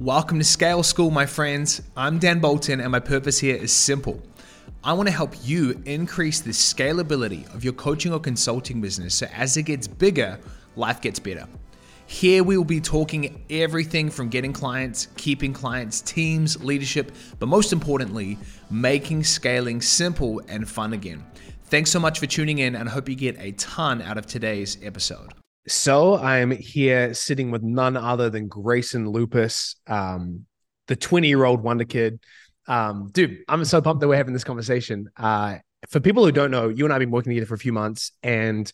Welcome to Scale School, my friends. I'm Dan Bolton, and my purpose here is simple. I want to help you increase the scalability of your coaching or consulting business so as it gets bigger, life gets better. Here we will be talking everything from getting clients, keeping clients, teams, leadership, but most importantly, making scaling simple and fun again. Thanks so much for tuning in and I hope you get a ton out of today's episode. So I'm here sitting with none other than Grayson Loupas, um, the 20 year old wonder kid. Um, dude, I'm so pumped that we're having this conversation. Uh, for people who don't know, you and I have been working together for a few months and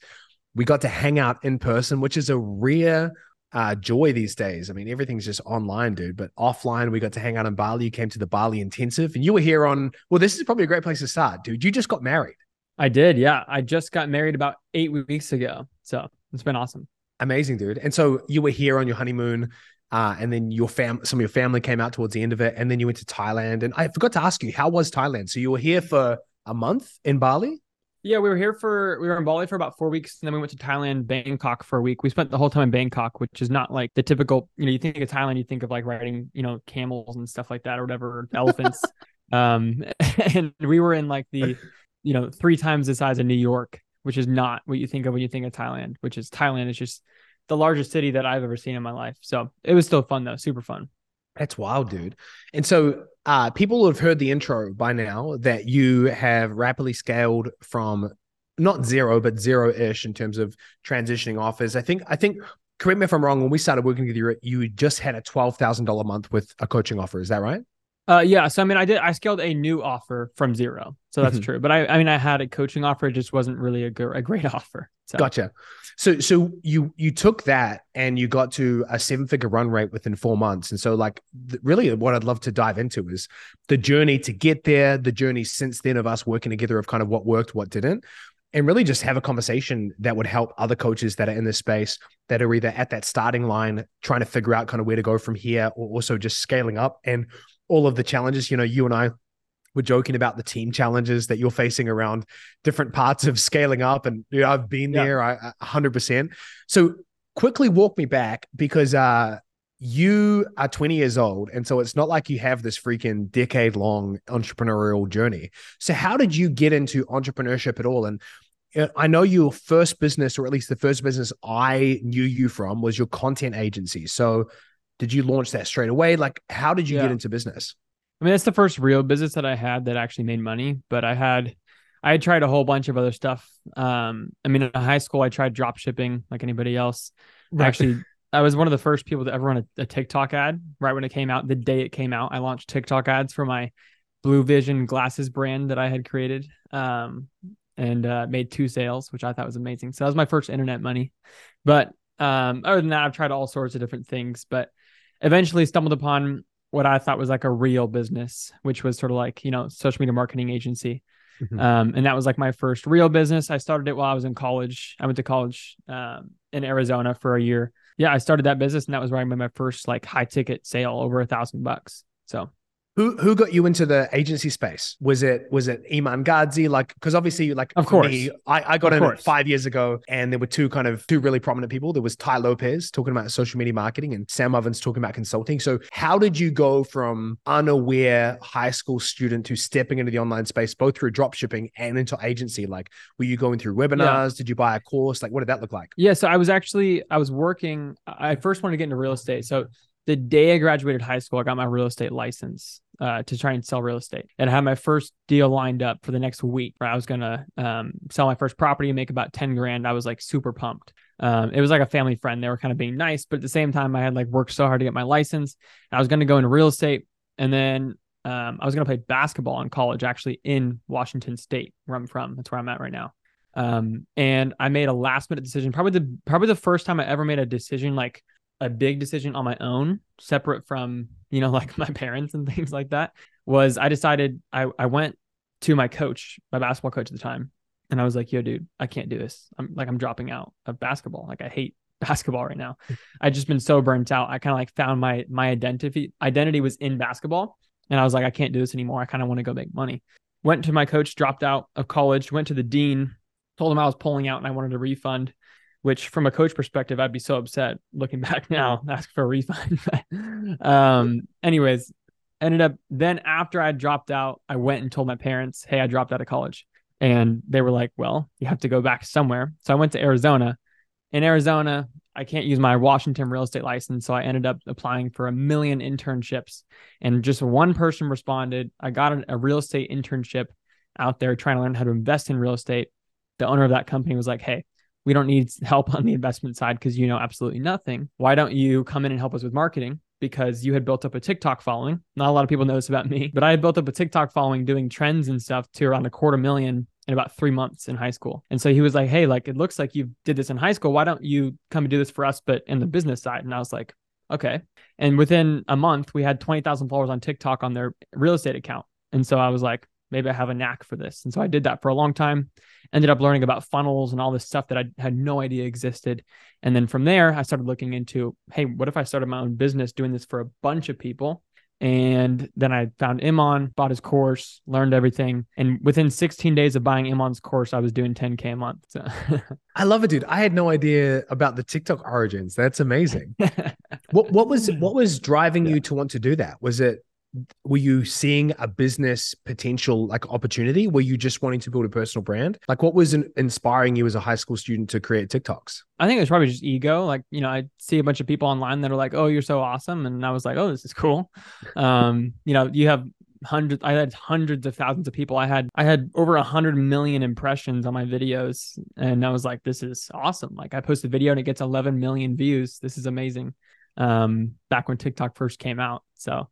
we got to hang out in person, which is a rare uh, joy these days. I mean, everything's just online, dude. But offline, we got to hang out in Bali. You came to the Bali Intensive, and you were here on. Well, this is probably a great place to start, dude. You just got married. I did, yeah. I just got married about eight weeks ago, so it's been awesome. Amazing, dude. And so you were here on your honeymoon, uh, and then your fam, some of your family came out towards the end of it, and then you went to Thailand. And I forgot to ask you, how was Thailand? So you were here for a month in Bali. Yeah, we were here for we were in Bali for about four weeks, and then we went to Thailand, Bangkok for a week. We spent the whole time in Bangkok, which is not like the typical. You know, you think of Thailand, you think of like riding, you know, camels and stuff like that, or whatever, elephants. um, and we were in like the, you know, three times the size of New York, which is not what you think of when you think of Thailand. Which is Thailand is just the largest city that I've ever seen in my life. So it was still fun though, super fun. That's wild, dude. And so uh, people have heard the intro by now that you have rapidly scaled from not zero, but zero ish in terms of transitioning offers. I think, I think, correct me if I'm wrong, when we started working with you, you just had a $12,000 month with a coaching offer. Is that right? Uh, yeah. So I mean, I did. I scaled a new offer from zero, so that's mm-hmm. true. But I, I mean, I had a coaching offer. It just wasn't really a, good, a great offer. So. Gotcha. So, so you you took that and you got to a seven figure run rate within four months. And so, like, th- really, what I'd love to dive into is the journey to get there, the journey since then of us working together of kind of what worked, what didn't, and really just have a conversation that would help other coaches that are in this space that are either at that starting line trying to figure out kind of where to go from here, or also just scaling up and all of the challenges. You know, you and I were joking about the team challenges that you're facing around different parts of scaling up. And you know, I've been yeah. there I, 100%. So quickly walk me back because uh, you are 20 years old. And so it's not like you have this freaking decade long entrepreneurial journey. So, how did you get into entrepreneurship at all? And uh, I know your first business, or at least the first business I knew you from, was your content agency. So, did you launch that straight away? Like, how did you yeah. get into business? I mean, that's the first real business that I had that actually made money, but I had I had tried a whole bunch of other stuff. Um, I mean, in high school, I tried drop shipping like anybody else. Right. Actually, I was one of the first people to ever run a, a, TikTok ad right when it came out. The day it came out, I launched TikTok ads for my Blue Vision glasses brand that I had created. Um, and uh, made two sales, which I thought was amazing. So that was my first internet money. But um, other than that, I've tried all sorts of different things. But eventually stumbled upon what I thought was like a real business, which was sort of like, you know, social media marketing agency. Mm-hmm. Um, and that was like my first real business. I started it while I was in college. I went to college um, in Arizona for a year. Yeah, I started that business, and that was where I made my first like high ticket sale over a thousand bucks. So who who got you into the agency space? Was it was it Iman Gadzhi? Like, because obviously, like of course, me, I, I got of in course. five years ago, and there were two kind of two really prominent people. There was Tai Lopez talking about social media marketing, and Sam Ovens talking about consulting. So, how did you go from unaware high school student to stepping into the online space, both through drop shipping and into agency? Like, were you going through webinars? Yeah. Did you buy a course? Like, what did that look like? Yeah, so I was actually I was working. I first wanted to get into real estate, so the day I graduated high school, I got my real estate license uh, to try and sell real estate. And I had my first deal lined up for the next week where I was going to um, sell my first property and make about 10 grand. I was like super pumped. Um, it was like a family friend. They were kind of being nice, but at the same time, I had like worked so hard to get my license. I was going to go into real estate. And then um, I was going to play basketball in college, actually in Washington State, where I'm from. That's where I'm at right now. Um, and I made a last minute decision. Probably the probably the first time I ever made a decision like a big decision on my own, separate from, you know, like my parents and things like that, was I decided I, I went to my coach, my basketball coach at the time, and I was like, yo, dude, I can't do this. I'm like, I'm dropping out of basketball. Like I hate basketball right now. I just been so burnt out. I kind of like found my my identity identity was in basketball. And I was like, I can't do this anymore. I kind of want to go make money. Went to my coach, dropped out of college, went to the dean, told him I was pulling out and I wanted a refund which from a coach perspective, I'd be so upset looking back now, ask for a refund. um, anyways, ended up then after I dropped out, I went and told my parents, Hey, I dropped out of college. And they were like, Well, you have to go back somewhere. So I went to Arizona. In Arizona, I can't use my Washington real estate license. So I ended up applying for a million internships. And just one person responded. I got a, real estate internship out there trying to learn how to invest in real estate. The owner of that company was like, Hey, we don't need help on the investment side because you know absolutely nothing. Why don't you come in and help us with marketing? Because you had built up a TikTok following. Not a lot of people know this about me, but I had built up a TikTok following doing trends and stuff to around a quarter million in about three months in high school. And so he was like, Hey, like it looks like you did this in high school. Why don't you come and do this for us, but in the business side? And I was like, Okay. And within a month, we had 20,000 followers on TikTok on their real estate account. And so I was like, maybe I have a knack for this. And so I did that for a long time, ended up learning about funnels and all this stuff that I had no idea existed. And then from there, I started looking into, hey, what if I started my own business doing this for a bunch of people? And then I found Iman, bought his course, learned everything. And within 16 days of buying Iman's course, I was doing 10K a month. So. I love it, dude. I had no idea about the TikTok origins. That's amazing. what what was hmm. what was driving yeah. you to want to do that? Was it were you seeing a business potential like opportunity? Were you just wanting to build a personal brand? Like what was inspiring you as a high school student to create TikToks? I think it was probably just ego. Like, you know, I see a bunch of people online that are like, "Oh, you're so awesome." And I was like, "Oh, this is cool." Um, you know, you have hundreds I had hundreds of thousands of people. I had I had over a hundred million impressions on my videos. And I was like, this is awesome. Like I post a video and it gets 11 million views. This is amazing. Um, back when TikTok first came out. So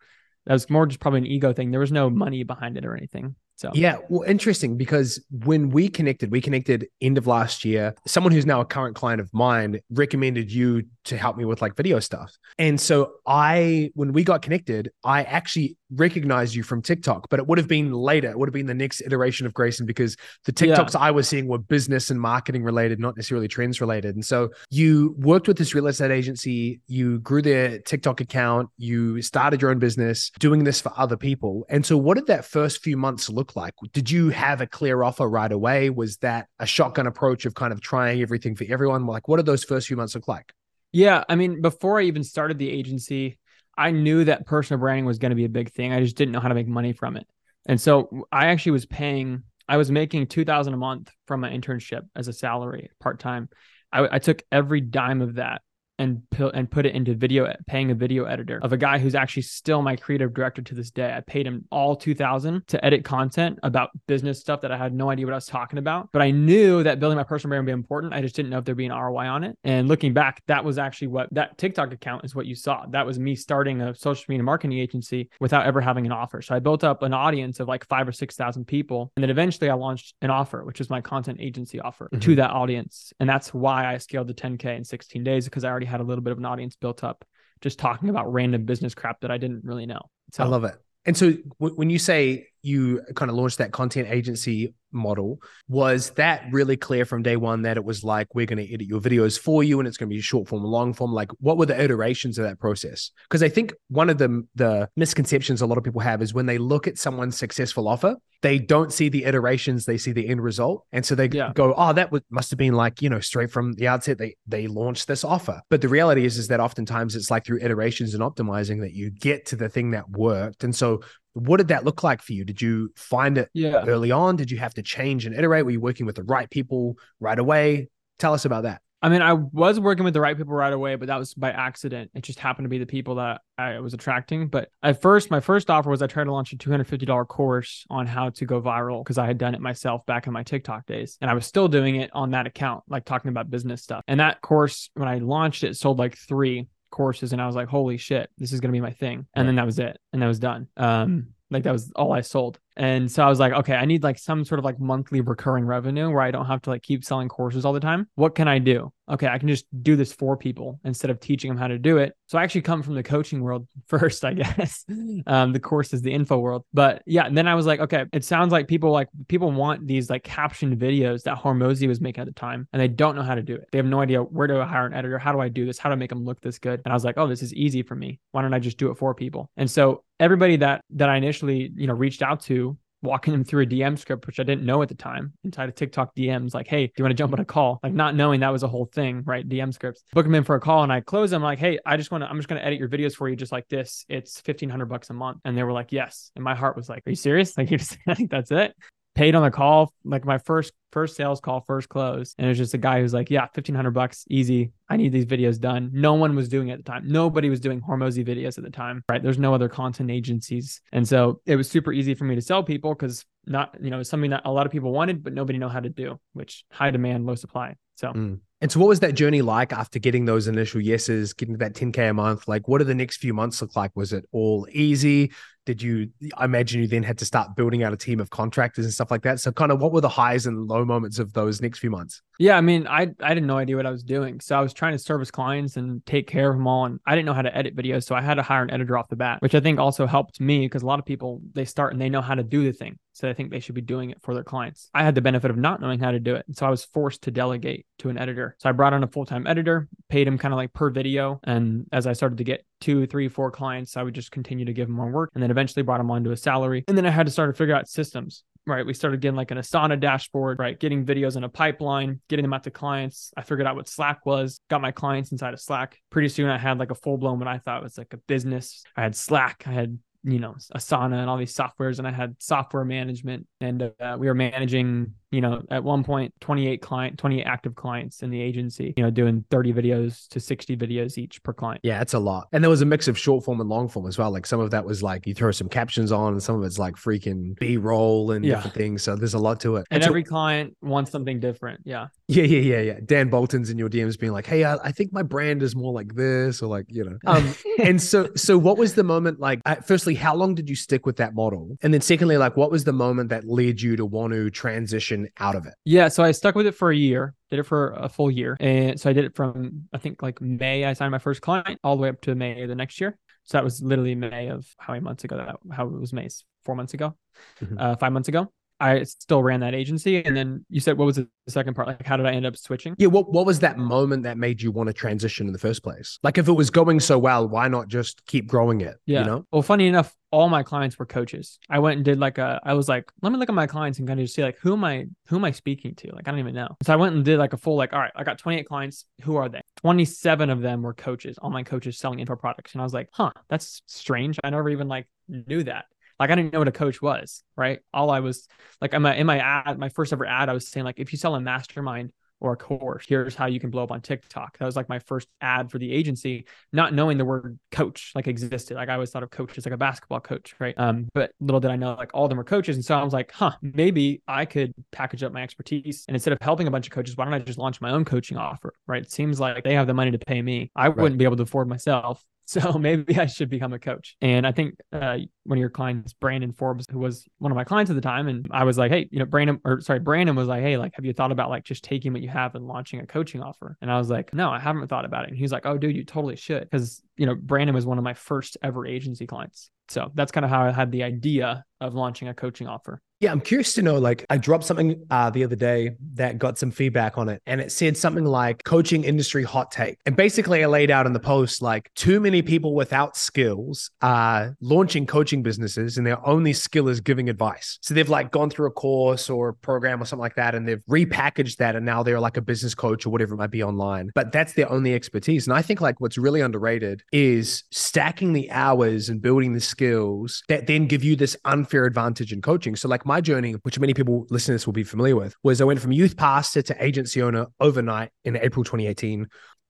that was more just probably an ego thing. There was no money behind it or anything. So yeah, well, interesting because when we connected, we connected end of last year. Someone who's now a current client of mine recommended you to help me with like video stuff. And so I, when we got connected, I actually recognized you from TikTok, but it would have been later. It would have been the next iteration of Grayson because the TikToks yeah. I was seeing were business and marketing related, not necessarily trends related. And so you worked with this real estate agency, you grew their TikTok account, you started your own business doing this for other people. And so what did that first few months look like? Did you have a clear offer right away? Was that a shotgun approach of kind of trying everything for everyone? Like, what did those first few months look like? Yeah. I mean, before I even started the agency, I knew that personal branding was going to be a big thing. I just didn't know how to make money from it. And so I actually was paying, I was making 2000 a month from my internship as a salary part time. I, I took every dime of that and and put it into video paying a video editor of a guy who's actually still my creative director to this day. I paid him all 2000 to edit content about business stuff that I had no idea what I was talking about, but I knew that building my personal brand would be important. I just didn't know if there'd be an ROI on it. And looking back, that was actually what that TikTok account is what you saw. That was me starting a social media marketing agency without ever having an offer. So I built up an audience of like 5 or 6,000 people and then eventually I launched an offer, which is my content agency offer mm-hmm. to that audience. And that's why I scaled to 10k in 16 days because I already already had a little bit of an audience built up just talking about random business crap that I didn't really know. So I love it. And so w- when you say you kind of launched that content agency model, was that really clear from day one that it was like we're going to edit your videos for you and it's going to be short form, long form? Like, what were the iterations of that process? Because I think one of the the misconceptions a lot of people have is when they look at someone's successful offer, they don't see the iterations; they see the end result, and so they yeah. go, "Oh, that must have been like you know straight from the outset they they launched this offer." But the reality is, is that oftentimes it's like through iterations and optimizing that you get to the thing that worked. And so what did that look like for you? Did you find it yeah. early on? Did you have to change and iterate? Were you working with the right people right away? Tell us about that. I mean, I was working with the right people right away, but that was by accident. It just happened to be the people that I was attracting. But at first, my first offer was I tried to launch a $250 course on how to go viral because I had done it myself back in my TikTok days. And I was still doing it on that account, like talking about business stuff. And that course, when I launched it, sold like three courses and I was like, holy shit, this is going to be my thing. And then that was it. And that was done. Um, like that was all I sold. And so I was like, okay, I need like some sort of like monthly recurring revenue where I don't have to like keep selling courses all the time. What can I do? Okay, I can just do this for people instead of teaching them how to do it. So I actually come from the coaching world first, I guess. um, the course is the info world. But yeah, and then I was like, okay, it sounds like people like people want these like captioned videos that Hormozi was making at the time, and they don't know how to do it. They have no idea where do I hire an editor? How do I do this? How do I make them look this good? And I was like, oh, this is easy for me. Why don't I just do it for people? And so everybody that that I initially, you know, reached out to walking them through a DM script, which I didn't know at the time, inside of TikTok DMs, like, hey, do you want to jump on a call? Like not knowing that was a whole thing, right? DM scripts. Book them in for a call and I close them like, hey, I just want to, I'm just going to edit your videos for you just like this. It's 1500 bucks a month. And they were like, yes. And my heart was like, are you serious? Like you just think that's it? Paid on the call, like my first first sales call, first close. And it was just a guy who's like, yeah, 1500 bucks, easy. I need these videos done. No one was doing it at the time. Nobody was doing Hormozi videos at the time, right? There's no other content agencies. And so it was super easy for me to sell people because not, you know, something that a lot of people wanted, but nobody know how to do, which high demand, low supply. So mm. And so, what was that journey like after getting those initial yeses, getting that 10K a month? Like, what did the next few months look like? Was it all easy? Did you, I imagine you then had to start building out a team of contractors and stuff like that. So, kind of what were the highs and low moments of those next few months? Yeah. I mean, I, I had no idea what I was doing. So, I was trying to service clients and take care of them all. And I didn't know how to edit videos. So, I had to hire an editor off the bat, which I think also helped me because a lot of people, they start and they know how to do the thing. So, they think they should be doing it for their clients. I had the benefit of not knowing how to do it. And so, I was forced to delegate to an editor. So, I brought on a full time editor, paid him kind of like per video. And as I started to get two, three, four clients, I would just continue to give him more work and then eventually brought him onto a salary. And then I had to start to figure out systems right? We started getting like an Asana dashboard, right? Getting videos in a pipeline, getting them out to clients. I figured out what Slack was, got my clients inside of Slack. Pretty soon I had like a full blown what I thought was like a business. I had Slack, I had you know asana and all these softwares and i had software management and uh, we were managing you know at one point 28 client 28 active clients in the agency you know doing 30 videos to 60 videos each per client. Yeah it's a lot. And there was a mix of short form and long form as well. Like some of that was like you throw some captions on and some of it's like freaking b-roll and yeah. different things. So there's a lot to it. And, and every so- client wants something different. Yeah. Yeah yeah yeah yeah. Dan bolton's in your dms being like hey I, I think my brand is more like this or like you know. Um and so so what was the moment like firstly how long did you stick with that model? And then secondly, like what was the moment that led you to want to transition out of it? Yeah, so I stuck with it for a year, did it for a full year. And so I did it from I think like May I signed my first client all the way up to May of the next year. So that was literally May of how many months ago that how it was May, four months ago, mm-hmm. uh, five months ago. I still ran that agency. And then you said, what was the second part? Like, how did I end up switching? Yeah. What, what was that moment that made you want to transition in the first place? Like, if it was going so well, why not just keep growing it? Yeah. You know? Well, funny enough, all my clients were coaches. I went and did like a, I was like, let me look at my clients and kind of just see like, who am I, who am I speaking to? Like, I don't even know. So I went and did like a full, like, all right, I got 28 clients. Who are they? 27 of them were coaches, online coaches selling info products. And I was like, huh, that's strange. I never even like knew that. Like I didn't know what a coach was, right? All I was like, in my in my ad, my first ever ad, I was saying like, if you sell a mastermind or a course, here's how you can blow up on TikTok. That was like my first ad for the agency, not knowing the word coach like existed. Like I always thought of coach as like a basketball coach, right? Um, but little did I know like all of them were coaches, and so I was like, huh, maybe I could package up my expertise, and instead of helping a bunch of coaches, why don't I just launch my own coaching offer, right? It seems like they have the money to pay me. I right. wouldn't be able to afford myself. So maybe I should become a coach. And I think uh, one of your clients, Brandon Forbes, who was one of my clients at the time, and I was like, hey, you know, Brandon, or sorry, Brandon was like, hey, like, have you thought about like just taking what you have and launching a coaching offer? And I was like, no, I haven't thought about it. And he's like, oh, dude, you totally should, because you know, Brandon was one of my first ever agency clients. So that's kind of how I had the idea of launching a coaching offer. Yeah, I'm curious to know. Like, I dropped something uh, the other day that got some feedback on it, and it said something like coaching industry hot take. And basically, I laid out in the post like too many people without skills are launching coaching businesses, and their only skill is giving advice. So they've like gone through a course or a program or something like that, and they've repackaged that, and now they're like a business coach or whatever it might be online. But that's their only expertise. And I think like what's really underrated is stacking the hours and building the skills that then give you this unfair advantage in coaching. So like my my journey, which many people listening to this will be familiar with, was I went from youth pastor to agency owner overnight in April 2018.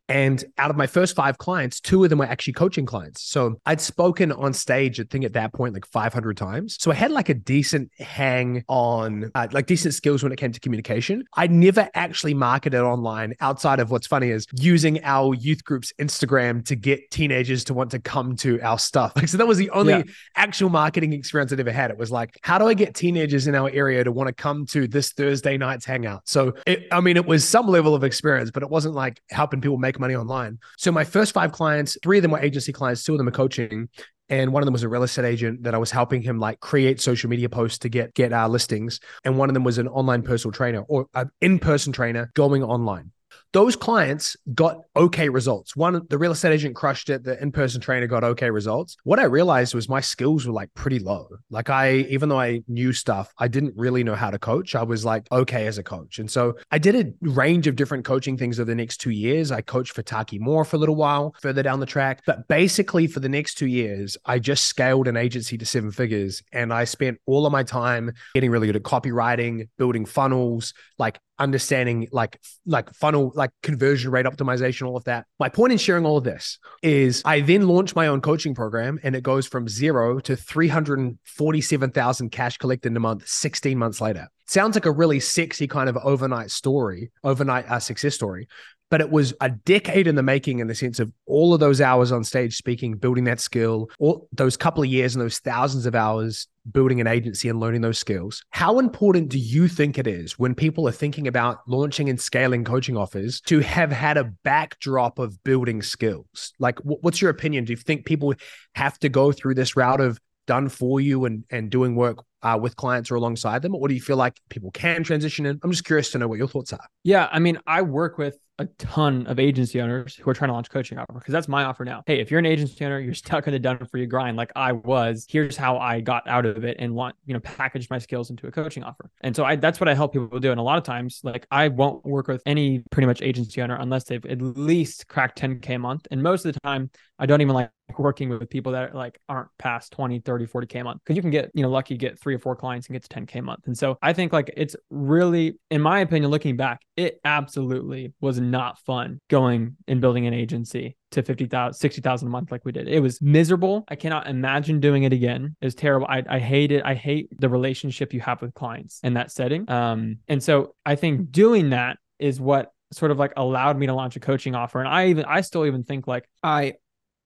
And out of my first five clients, two of them were actually coaching clients. So I'd spoken on stage, I think at that point, like 500 times. So I had like a decent hang on, uh, like decent skills when it came to communication. I never actually marketed online outside of what's funny is using our youth group's Instagram to get teenagers to want to come to our stuff. Like, so that was the only yeah. actual marketing experience I'd ever had. It was like, how do I get teenagers in our area to want to come to this Thursday night's hangout? So, it, I mean, it was some level of experience, but it wasn't like helping people make make money online. So my first five clients, three of them were agency clients, two of them are coaching. And one of them was a real estate agent that I was helping him like create social media posts to get get our listings. And one of them was an online personal trainer or an in-person trainer going online. Those clients got okay results. One, the real estate agent crushed it. The in-person trainer got okay results. What I realized was my skills were like pretty low. Like I, even though I knew stuff, I didn't really know how to coach. I was like okay as a coach. And so I did a range of different coaching things over the next two years. I coached for Taki Moore for a little while further down the track. But basically for the next two years, I just scaled an agency to seven figures and I spent all of my time getting really good at copywriting, building funnels, like understanding like like funnel like conversion rate optimization all of that. My point in sharing all of this is i then launched my own coaching program and it goes from zero to 347000 cash collected in a month 16 months later. Sounds like a really sexy kind of overnight story overnight uh, success story but it was a decade in the making in the sense of all of those hours on stage speaking, building that skill, all those couple of years and those thousands of hours building an agency and learning those skills. How important do you think it is when people are thinking about launching and scaling coaching offers to have had a backdrop of building skills? Like, what's your opinion? Do you think people have to go through this route of done for you and and doing work uh, with clients or alongside them or do you feel like people can transition in i'm just curious to know what your thoughts are yeah i mean i work with a ton of agency owners who are trying to launch coaching offer because that's my offer now. Hey, if you're an agency owner, you're stuck in the done for you grind like I was. Here's how I got out of it and want, you know, package my skills into a coaching offer. And so I that's what I help people do. And a lot of times, like I won't work with any pretty much agency owner unless they've at least cracked 10K a month. And most of the time, I don't even like working with people that are like aren't past 20, 30, 40K a month. Cause you can get, you know, lucky get three or four clients and get to 10K a month. And so I think like it's really, in my opinion, looking back, it absolutely was not fun going and building an agency to 50,000, 60,000 a month like we did. It was miserable. I cannot imagine doing it again. It was terrible. I, I hate it. I hate the relationship you have with clients in that setting. Um, and so I think doing that is what sort of like allowed me to launch a coaching offer. And I even, I still even think like I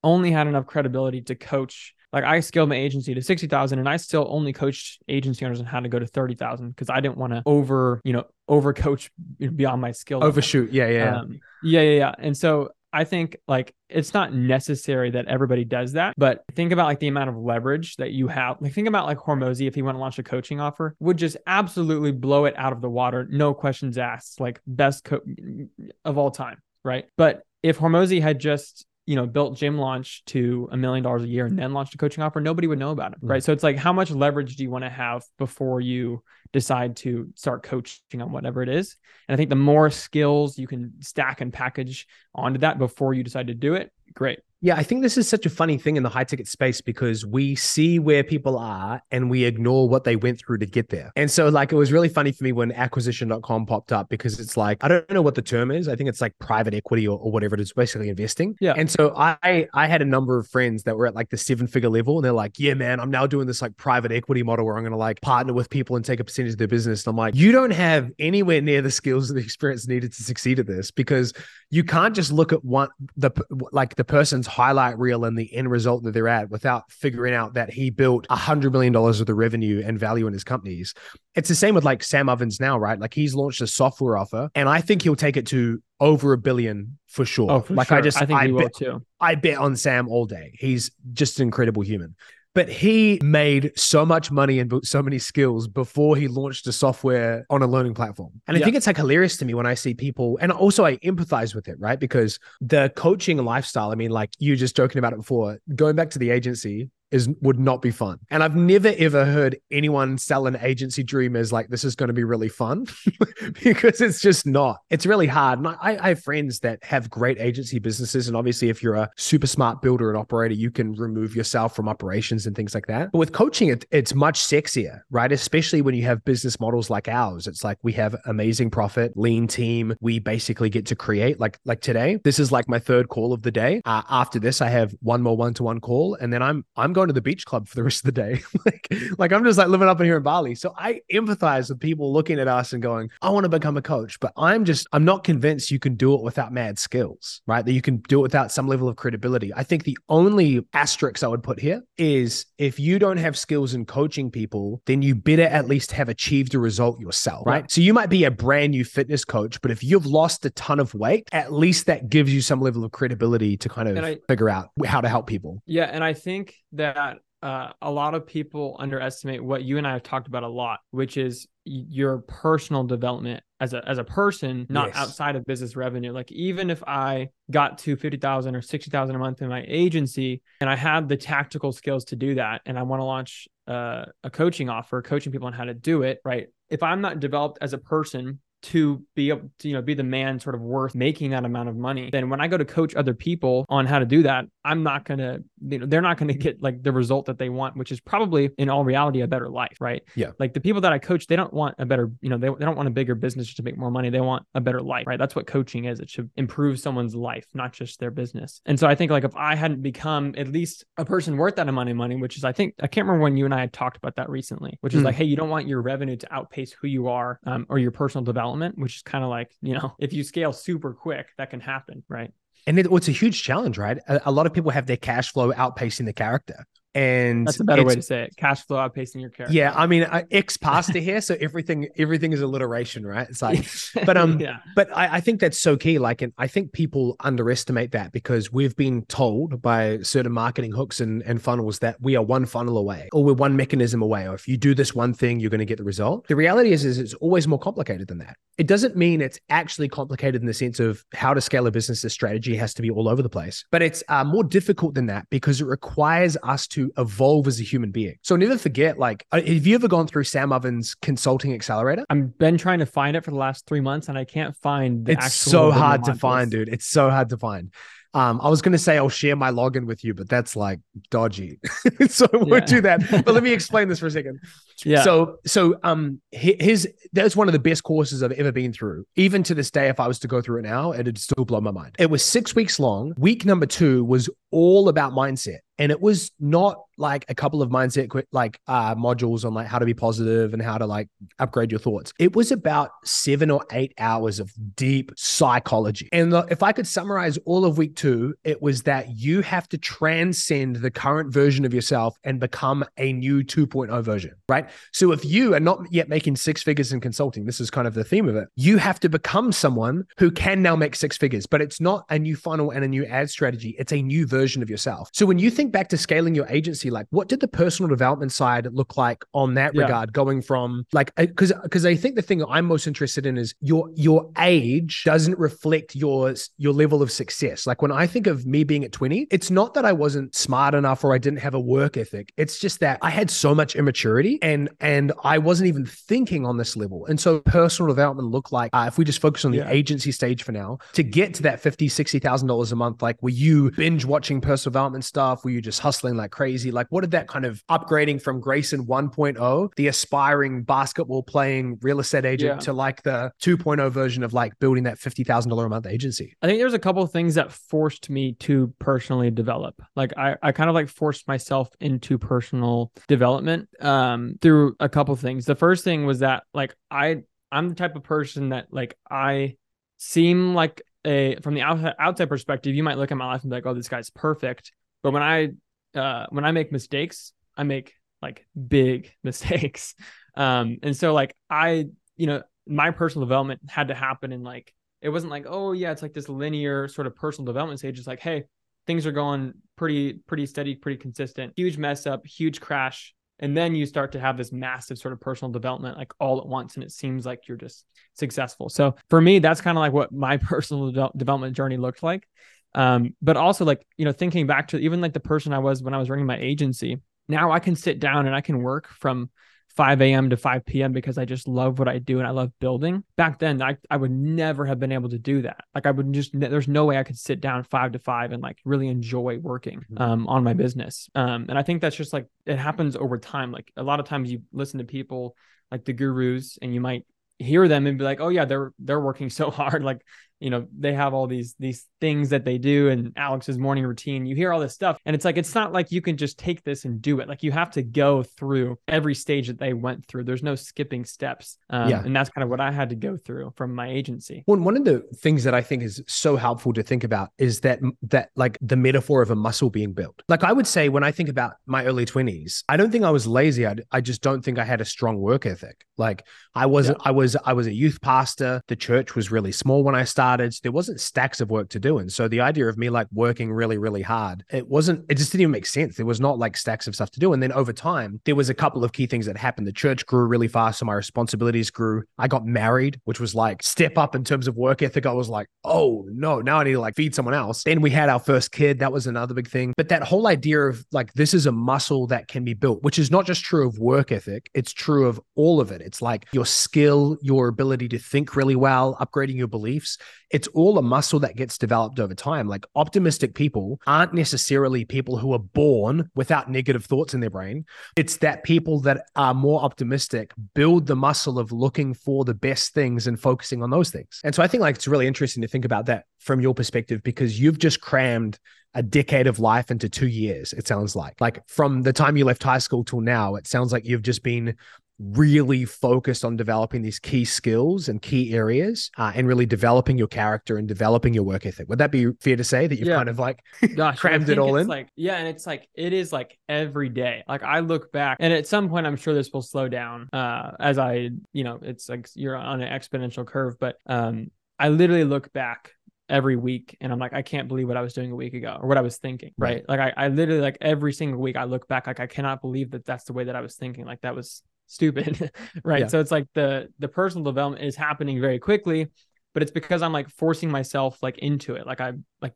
only had enough credibility to coach like I scaled my agency to 60,000 and I still only coached agency owners on how to go to 30,000 because I didn't want to over, you know, over coach beyond my skill. Overshoot. Yeah. Yeah. Um, yeah. Yeah. Yeah. And so I think like it's not necessary that everybody does that, but think about like the amount of leverage that you have. Like think about like Hormozi, if he went to launch a coaching offer, would just absolutely blow it out of the water, no questions asked, like best co- of all time, right? But if Hormozi had just you know, built gym launch to a million dollars a year and then launched a coaching offer, nobody would know about it. Right. Mm-hmm. So it's like, how much leverage do you want to have before you decide to start coaching on whatever it is? And I think the more skills you can stack and package onto that before you decide to do it, great. Yeah, I think this is such a funny thing in the high ticket space because we see where people are and we ignore what they went through to get there. And so, like, it was really funny for me when acquisition.com popped up because it's like, I don't know what the term is. I think it's like private equity or, or whatever it is, basically investing. Yeah. And so, I I had a number of friends that were at like the seven figure level and they're like, yeah, man, I'm now doing this like private equity model where I'm going to like partner with people and take a percentage of their business. And I'm like, you don't have anywhere near the skills and the experience needed to succeed at this because you can't just look at one, the like the person's highlight reel and the end result that they're at without figuring out that he built a hundred million dollars worth of the revenue and value in his companies. It's the same with like Sam Ovens now, right? Like he's launched a software offer, and I think he'll take it to over a billion for sure. Oh, for like sure. I just I think I he bet, will too. I bet on Sam all day. He's just an incredible human. But he made so much money and built so many skills before he launched a software on a learning platform. And I Yeah. think it's like hilarious to me when I see people, and also I empathize with it, right? Because the coaching lifestyle, I mean, like you just joking about it before, going back to the agency is would not be fun. And I've never ever heard anyone sell an agency dream as like this is going to be really fun because it's just not. It's really hard. And I, I have friends that have great agency businesses. And obviously, if you're a super smart builder and operator, you can remove yourself from operations and things like that. But with coaching, it, it's much sexier, right? Especially when you have business models like ours. It's like we have amazing profit, lean team. We basically get to create like like today. This is like my third call of the day. Uh, after this, I have one more one to one call, and then I'm I'm going to the beach club for the rest of the day. like like I'm just like living up in here in Bali. So I empathize with people looking at us and going, I want to become a coach, but I'm just I'm not convinced you can do it without mad skills, right? That you can do it without some level of credibility. I think the only asterisk I would put here is if you don't have skills in coaching people, then you better at least have achieved a result yourself, right? So you might be a brand new fitness coach, but if you've lost a ton of weight, at least that gives you some level of credibility to kind of I- figure out how to help people. Yeah, and I think that uh, a lot of people underestimate what you and I have talked about a lot, which is your personal development as a as a person, not yes. outside of business revenue. Like even if I got to fifty thousand or sixty thousand a month in my agency, and I have the tactical skills to do that, and I want to launch uh, a coaching offer, coaching people on how to do it, right? If I'm not developed as a person to be able to, you know, be the man sort of worth making that amount of money, then when I go to coach other people on how to do that, I'm not going to, you know, they're not going to get like the result that they want, which is probably in all reality a better life, right? Yeah. Like the people that I coach, they don't want a better, you know, they, they don't want a bigger business just to make more money. They want a better life, right? That's what coaching is. It should improve someone's life, not just their business. And so I think like if I hadn't become at least a person worth that amount of money, which is I think I can't remember when you and I had talked about that recently, which is mm. like, hey, you don't want your revenue to outpace who you are um, or your personal development, which is kind of like, you know, if you scale super quick, that can happen, right? And it, it's a huge challenge, right? A, a, lot of people have their cash flow outpacing the character. And that's a better way to say it. Cash flow outpacing your character. Yeah, I mean, uh, ex pastor here, so everything everything is alliteration, right? It's like, but um, yeah. But I, I think that's so key. Like, and I think people underestimate that because we've been told by certain marketing hooks and, and funnels that we are one funnel away, or we're one mechanism away, or if you do this one thing, you're going to get the result. The reality is, is it's always more complicated than that. It doesn't mean it's actually complicated in the sense of how to scale a business. The strategy has to be all over the place, but it's uh, more difficult than that because it requires us to evolve as a human being. So never forget, like, uh, have you ever gone through Sam Ovens Consulting Accelerator? I've been trying to find it for the last three months and I can't find It's so hard to find, dude. It's so hard to find. Um, I was going to say I'll share my login with you, but that's like dodgy. so I won't yeah. do that. But let me explain this for a second. Yeah. So, so um, his that's one of the best courses I've ever been through. Even to this day, if I was to go through it now, it'd still blow my mind. It was six weeks long. Week number two was all about mindset and it was not like a couple of mindset like uh, modules on like how to be positive and how to like upgrade your thoughts. It was about seven or eight hours of deep psychology. And the, if i could summarize all of week two it was that you have to transcend the current version of yourself and become a new 2.0 version right? So if you are not yet making six figures in consulting this is kind of the theme of it you have to become someone who can now make six figures but it's not a new funnel and a new ad strategy. It's a new version of yourself. So when you think back to scaling your agency, like what did the personal development side look like on that yeah. regard? Going from like because because I think the thing I'm most interested in is your your age doesn't reflect your your level of success. Like when I think of me being at 20, it's not that I wasn't smart enough or I didn't have a work ethic. It's just that I had so much immaturity and and I wasn't even thinking on this level. And so personal development looked like uh, if we just focus on the yeah. agency stage for now to get to that 50 60 thousand dollars a month like were you binge watching personal development stuff were you just hustling like crazy? Like, what did that kind of upgrading from Grayson 1.0, the aspiring basketball playing real estate agent, yeah. to like the 2.0 version of like building that $50,000 a month agency? I think there's a couple of things that forced me to personally develop. Like, I, I kind of like forced myself into personal development um, through a couple of things. The first thing was that, like, I, I'm the type of person that, like, I seem like a from the outside, outside perspective, you might look at my life and be like, "Oh, this guy's perfect." But when I uh, when I make mistakes, I make like big mistakes. Um, and so like I, you know, my personal development had to happen in like it wasn't like, oh yeah, it's like this linear sort of personal development stage. It's like, hey, things are going pretty, pretty steady, pretty consistent. Huge mess up, huge crash. And then you start to have this massive sort of personal development like all at once. And it seems like you're just successful. So for me, that's kind of like what my personal de- development journey looked like. Um, but also like, you know, thinking back to even like the person I was when I was running my agency, now I can sit down and I can work from 5 a.m. to 5 p.m. because I just love what I do and I love building. Back then, I, I would never have been able to do that. Like I would just, there's no way I could sit down five to five and like really enjoy working mm-hmm. um, on my business. Um, and I think that's just like, it happens over time. Like a lot of times you listen to people like the gurus and you might hear them and be like, oh yeah, they're, they're working so hard. Like you know they have all these these things that they do and alex's morning routine. You hear all this stuff and it's like it's not like you can just take this and do it. Like you have to go through every stage that they went through. There's no skipping steps. Um, yeah. and that's kind of what i had to go through from my agency. One, one of the things that i think is so helpful to think about is that that like the metaphor of a muscle being built. Like i would say when i think about my early 20s i don't think i was lazy. I, I just don't think i had a strong work ethic. Like i wasn't yeah. i was i was a youth pastor. The church was really small when i started yardage. There wasn't stacks of work to do. And so the idea of me like working really, really hard, it wasn't, it just didn't even make sense. There was not like stacks of stuff to do. And then over time, there was a couple of key things that happened. The church grew really fast. So my responsibilities grew. I got married, which was like step up in terms of work ethic. I was like, oh no, now I need to like feed someone else. Then we had our first kid. That was another big thing. But that whole idea of like, this is a muscle that can be built, which is not just true of work ethic, it's true of all of it. It's like your skill, your ability to think really well, upgrading your beliefs. It's all a muscle that gets developed over time. Like optimistic people aren't necessarily people who are born without negative thoughts in their brain. It's that people that are more optimistic build the muscle of looking for the best things and focusing on those things. And so I think like it's really interesting to think about that from your perspective because you've just crammed a decade of life into two years, it sounds like. Like from the time you left high school till now, it sounds like you've just been really focused on developing these key skills and key areas uh, and really developing your character and developing your work ethic. Would that be fair to say that you've Yeah. kind of like Gosh, crammed it all in? Like, yeah, and it's like it is like every day. Like I look back, and at some point, I'm sure this will slow down. Uh, as I, you know, it's like you're on an exponential curve. But um, I literally look back every week, and I'm like, I can't believe what I was doing a week ago or what I was thinking. Right? Like I, I literally like every single week I look back, like I cannot believe that that's the way that I was thinking. Like that was stupid. right? Yeah. So it's like the the personal development is happening very quickly but it's because I'm like forcing myself like into it. Like I like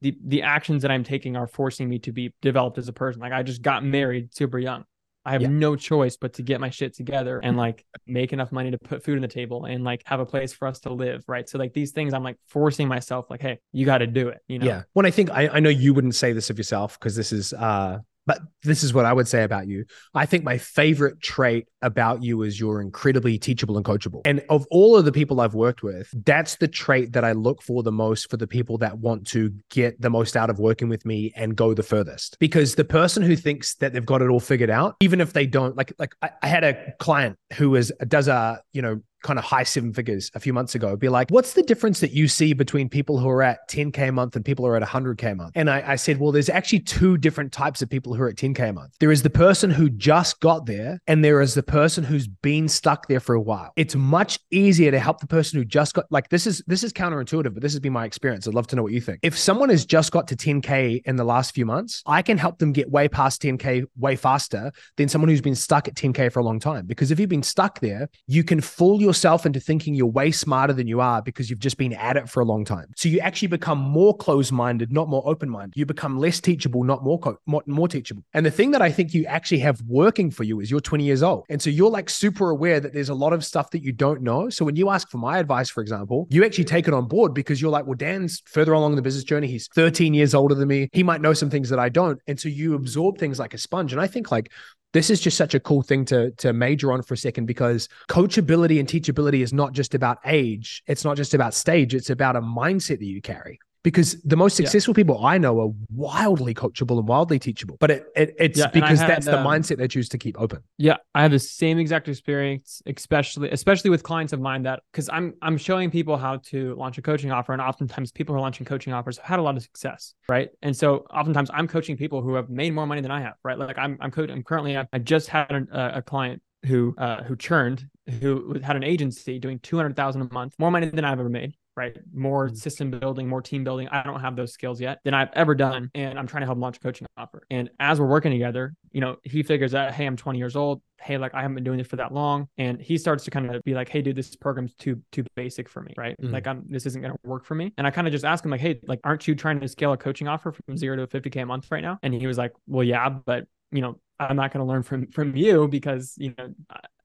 the the actions that I'm taking are forcing me to be developed as a person. Like I just got married super young. I have Yeah. no choice but to get my shit together and like make enough money to put food on the table and like have a place for us to live, right? So like these things I'm like forcing myself like, hey, you got to do it, you know. Yeah. When I think I, I know you wouldn't say this of yourself because this is uh but this is what I would say about you. I think my favorite trait about you is you're incredibly teachable and coachable. And of all of the people I've worked with, that's the trait that I look for the most for the people that want to get the most out of working with me and go the furthest. Because the person who thinks that they've got it all figured out, even if they don't, like like I, I had a client who is does a, you know, kind of high seven figures a few months ago be like, what's the difference that you see between people who are at 10K a month and people who are at 100K a month? And I, I said, well, there's actually two different types of people who are at 10K a month. There is the person who just got there, and there is the person who's been stuck there for a while. It's much easier to help the person who just got like this is this is counterintuitive, but this has been my experience. I'd love to know what you think. If someone has just got to 10K in the last few months, I can help them get way past 10K way faster than someone who's been stuck at 10K for a long time. Because if you've been stuck there, you can fool yourself into thinking you're way smarter than you are because you've just been at it for a long time. So you actually become more closed minded, not more open minded. You become less teachable, not more, co- more, more teachable. And the thing that I think you actually have working for you is you're 20 years old. And so you're like super aware that there's a lot of stuff that you don't know. So when you ask for my advice, for example, you actually take it on board because you're like, well, Dan's further along the business journey. He's 13 years older than me. He might know some things that I don't. And so you absorb things like a sponge. And I think like this is just such a cool thing to to major on for a second because coachability and teachability is not just about age. It's not just about stage. It's about a mindset that you carry because the most Yeah. successful people i know are wildly coachable and wildly teachable but it, it it's Yeah, because had, that's the um, mindset they choose to keep open Yeah, I have the same exact experience, especially especially with clients of mine that because I'm I'm showing people how to launch a coaching offer, and oftentimes people who are launching coaching offers have had a lot of success, right? And so oftentimes I'm coaching people who have made more money than I have, right? Like I'm I'm coaching. I'm currently I just had a, a client who uh who churned who had an agency doing two hundred thousand a month, more money than I've ever made. Right, more Mm. system building, more team building. I don't have those skills yet than I've ever done, and I'm trying to help launch a coaching offer. And as we're working together, you know, he figures out, hey, I'm 20 years old. Hey, like I haven't been doing this for that long, and he starts to kind of be like, hey, dude, this program's too too basic for me, right? Mhm. Like I'm this isn't gonna work for me. And I kind of just ask him like, hey, like aren't you trying to scale a coaching offer from zero to 50k a month right now? And he was like, well, yeah, but you know, I'm not gonna learn from from you because you know.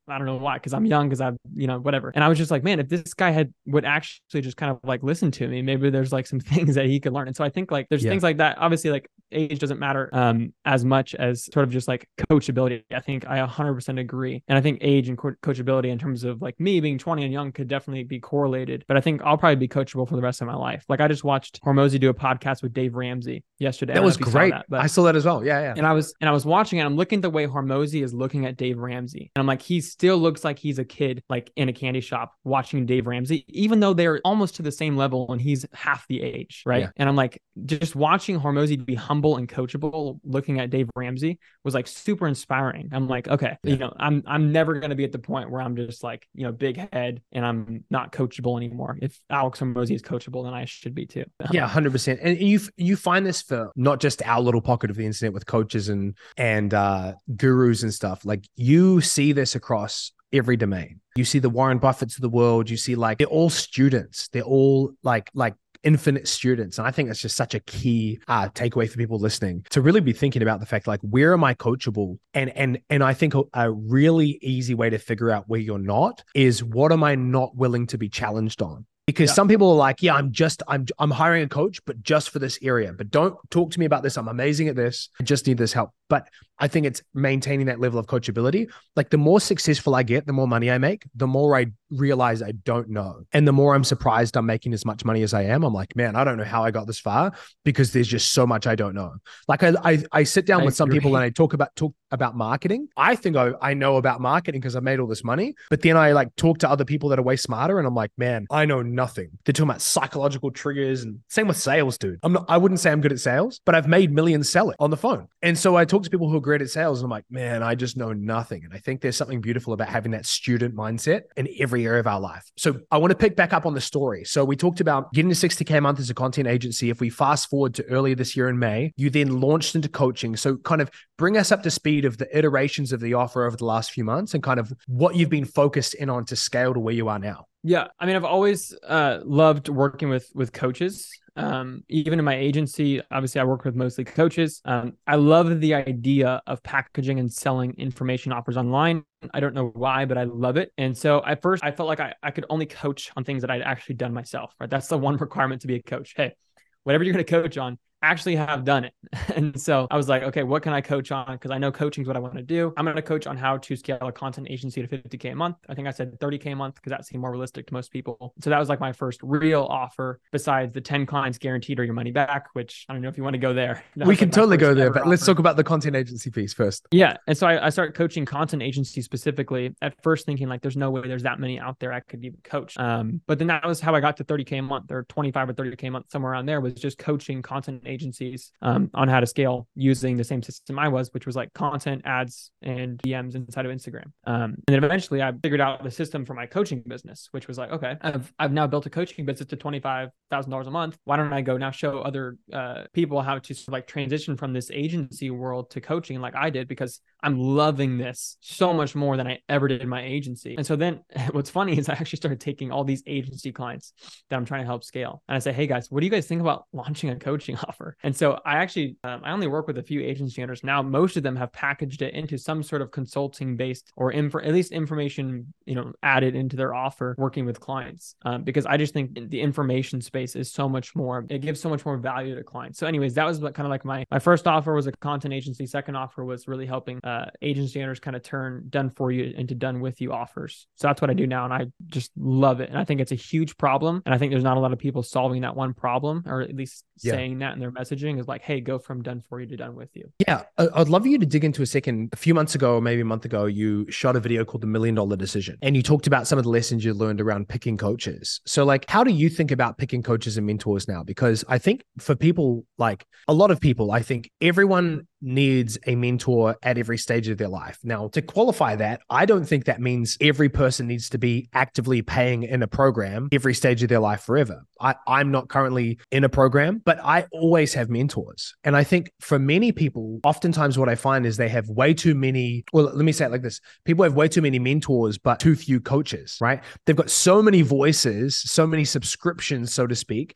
I, don't know why, because I'm young, because I've, you know, whatever. And I was just like, man, if this guy had would actually just kind of like listen to me, maybe there's like some things that he could learn. And so I think like there's Yeah. things like that. Obviously, like age doesn't matter um as much as sort of just like coachability. I think I 100% agree. And I think age and co- coachability in terms of like me being 20 and young could definitely be correlated. But I think I'll probably be coachable for the rest of my life. Like I just watched Hormozi do a podcast with Dave Ramsey yesterday. That was you saw great that, but i saw that as well yeah yeah and I was and I was watching it. I'm looking at the way Hormozi is looking at Dave Ramsey, and I'm like, he still looks like he's a kid, like in a candy shop, watching Dave Ramsey, even though they're almost to the same level and he's half the age, right? Yeah. And I'm like, just watching Hormozi be humble humble and coachable looking at Dave Ramsey was like super inspiring. I'm like, okay, yeah. you know, I'm I'm never going to be at the point where I'm just like, you know, big head and I'm not coachable anymore. If Alex Hormozi is coachable, then I should be too. yeah, 100%. And you you find this for not just our little pocket of the internet with coaches and and uh gurus and stuff. Like you see this across every domain. You see the Warren Buffetts of the world. You see like they're all students. They're all like like infinite students. And I think that's just such a key uh, takeaway for people listening to really be thinking about the fact like where am I coachable? And and and I think a, a really easy way to figure out where you're not is what am I not willing to be challenged on? Because yeah. some people are like, yeah, I'm just I'm I'm hiring a coach, but just for this area. But don't talk to me about this. I'm amazing at this. I just need this help. But I think it's maintaining that level of coachability. Like the more successful I get, the more money I make, the more I realize I don't know. And the more I'm surprised I'm making as much money as I am, I'm like, man, I don't know how I got this far because there's just so much I don't know. Like I I, I sit down I with some people and I talk about talk about marketing. I think I, I know about marketing because I made all this money. But then I like talk to other people that are way smarter and I'm like, man, I know nothing. They're talking about psychological triggers and same with sales, dude. I'm not I wouldn't say I'm good at sales, but I've made millions sell it on the phone. And so I talk to people who are great at sales and I'm like, man, I just know nothing. And I think there's something beautiful about having that student mindset in every area of our life. So I want to pick back up on the story. So we talked about getting to 60K a month as a content agency. If we fast forward to earlier this year in May, you then launched into coaching. So kind of bring us up to speed of the iterations of the offer over the last few months and kind of what you've been focused in on to scale to where you are now. Yeah, I mean, I've always uh, loved working with with coaches. Um, even in my agency, obviously, I work with mostly coaches. Um, I love the idea of packaging and selling information offers online. I don't know why, but I love it. And so at first, I felt like I, I could only coach on things that I'd actually done myself. Right, that's the one requirement to be a coach. Hey, whatever you're going to coach on, actually have done it. and so I was like, okay, what can I coach on? Because I know coaching is what I want to do. I'm going to coach on how to scale a content agency to 50K a month. I think I said 30K a month because that seemed more realistic to most people. So that was like my first real offer besides the 10 clients guaranteed or your money back, which I don't know if you want to go there. That we can like totally go there, but offer. let's talk about the content agency piece first. Yeah. And so I, I started coaching content agencies specifically at first thinking like there's no way there's that many out there I could even coach. Um, but then that was how I got to 30K a month or 25 or 30K a month, somewhere around there was just coaching content agencies. Um, on how to scale using the same system I was, which was like content, ads, and DMs inside of Instagram. Um, and then eventually I figured out the system for my coaching business, which was like, okay, I've, I've now built a coaching business to $25,000 a month. Why don't I go now show other uh, people how to sort of like transition from this agency world to coaching like I did because I'm loving this so much more than I ever did in my agency. And so then what's funny is I actually started taking all these agency clients that I'm trying to help scale. And I say, hey guys, what do you guys think about launching a coaching offer? And so I actually, um, I only work with a few agency owners now. Most of them have packaged it into some sort of consulting based or info, at least information, you know, added into their offer working with clients. Um, because I just think the information space is so much more, it gives so much more value to clients. So anyways, that was what kind of like my, my first offer was a content agency. Second offer was really helping uh, uh, agency owners kind of turn done for you into done with you offers. So that's what I do now. And I just love it. And I think it's a huge problem. And I think there's not a lot of people solving that one problem or at least yeah. saying that in their messaging is like, hey, go from done for you to done with you. Yeah. I'd love you to dig into a second. A few months ago, maybe a month ago, you shot a video called The Million Dollar Decision. And you talked about some of the lessons you learned around picking coaches. So, like, how do you think about picking coaches and mentors now? Because I think for people, like a lot of people, I think everyone needs a mentor at every stage of their life. Now, to qualify that, I don't think that means every person needs to be actively paying in a program every stage of their life forever. I, I'm not currently in a program, but I always have mentors. And I think for many people, oftentimes what I find is they have way too many, well, let me say it like this people have way too many mentors, but too few coaches, right? They've got so many voices, so many subscriptions, so to speak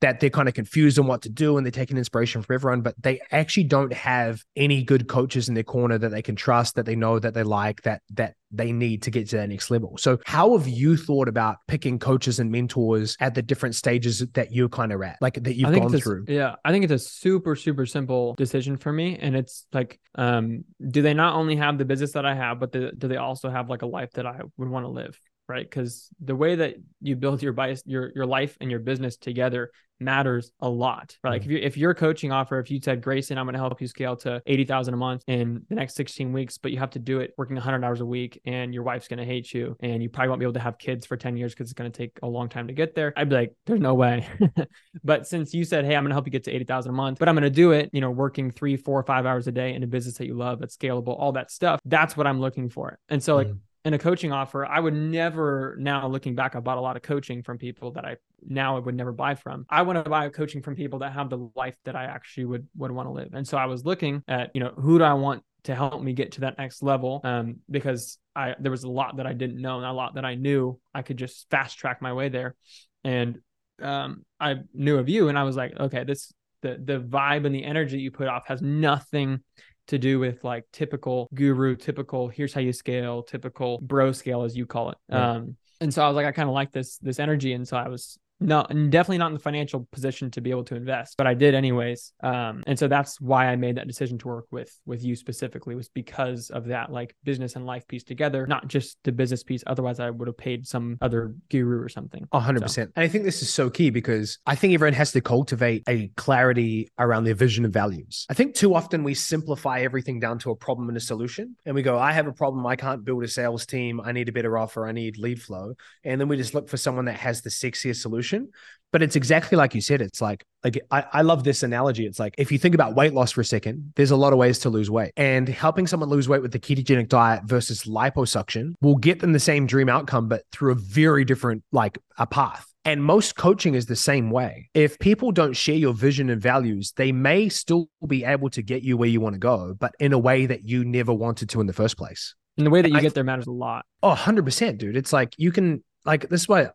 that they're kind of confused on what to do and they're taking inspiration from everyone, but they actually don't have any good coaches in their corner that they can trust, that they know that they like, that that they need to get to that next level. So how have you thought about picking coaches and mentors at the different stages that you're kind of at, like that you've gone a, through? Yeah, I think it's a super, super simple decision for me. And it's like, um, do they not only have the business that I have, but the, do they also have like a life that I would want to live? Right? Because the way that you build your bias, your your life and your business together matters a lot. Right? Like if you if your coaching offer, if you said Grayson, I'm going to help you scale to eighty thousand a month in the next 16 weeks, but you have to do it working 100 hours a week, and your wife's going to hate you, and you probably won't be able to have kids for 10 years because it's going to take a long time to get there. I'd be like, there's no way. but since you said, hey, I'm going to help you get to 80,000 a month, but I'm going to do it, you know, working three, four, five hours a day in a business that you love, that's scalable, all that stuff. That's what I'm looking for. And so like. Mm in a coaching offer, I would never now looking back, I bought a lot of coaching from people that I now I would never buy from. I want to buy coaching from people that have the life that I actually would would want to live. And so I was looking at, you know, who do I want to help me get to that next level? Um, because I there was a lot that I didn't know and a lot that I knew I could just fast track my way there. And um, I knew of you and I was like, okay, this the the vibe and the energy you put off has nothing to do with like typical guru, typical here's how you scale, typical bro scale as you call it. Um, and so I was like, I kind of like this this energy, and so I was no, definitely not in the financial position to be able to invest, but I did anyways. Um, and so that's why I made that decision to work with with you specifically was because of that like business and life piece together, not just the business piece. Otherwise, I would have paid some other guru or something. hundred percent. And I think this is so key because I think everyone has to cultivate a clarity around their vision and values. I think too often we simplify everything down to a problem and a solution, and we go, "I have a problem. I can't build a sales team. I need a better offer. I need lead flow," and then we just look for someone that has the sexiest solution solution. But it's exactly like you said. It's like, like I, I love this analogy. It's like if you think about weight loss for a second, there's a lot of ways to lose weight. And helping someone lose weight with the ketogenic diet versus liposuction will get them the same dream outcome, but through a very different like a path. And most coaching is the same way. If people don't share your vision and values, they may still be able to get you where you want to go, but in a way that you never wanted to in the first place. And the way that you I, get there matters a lot. Oh, 100%, dude. It's like you can, like, this is why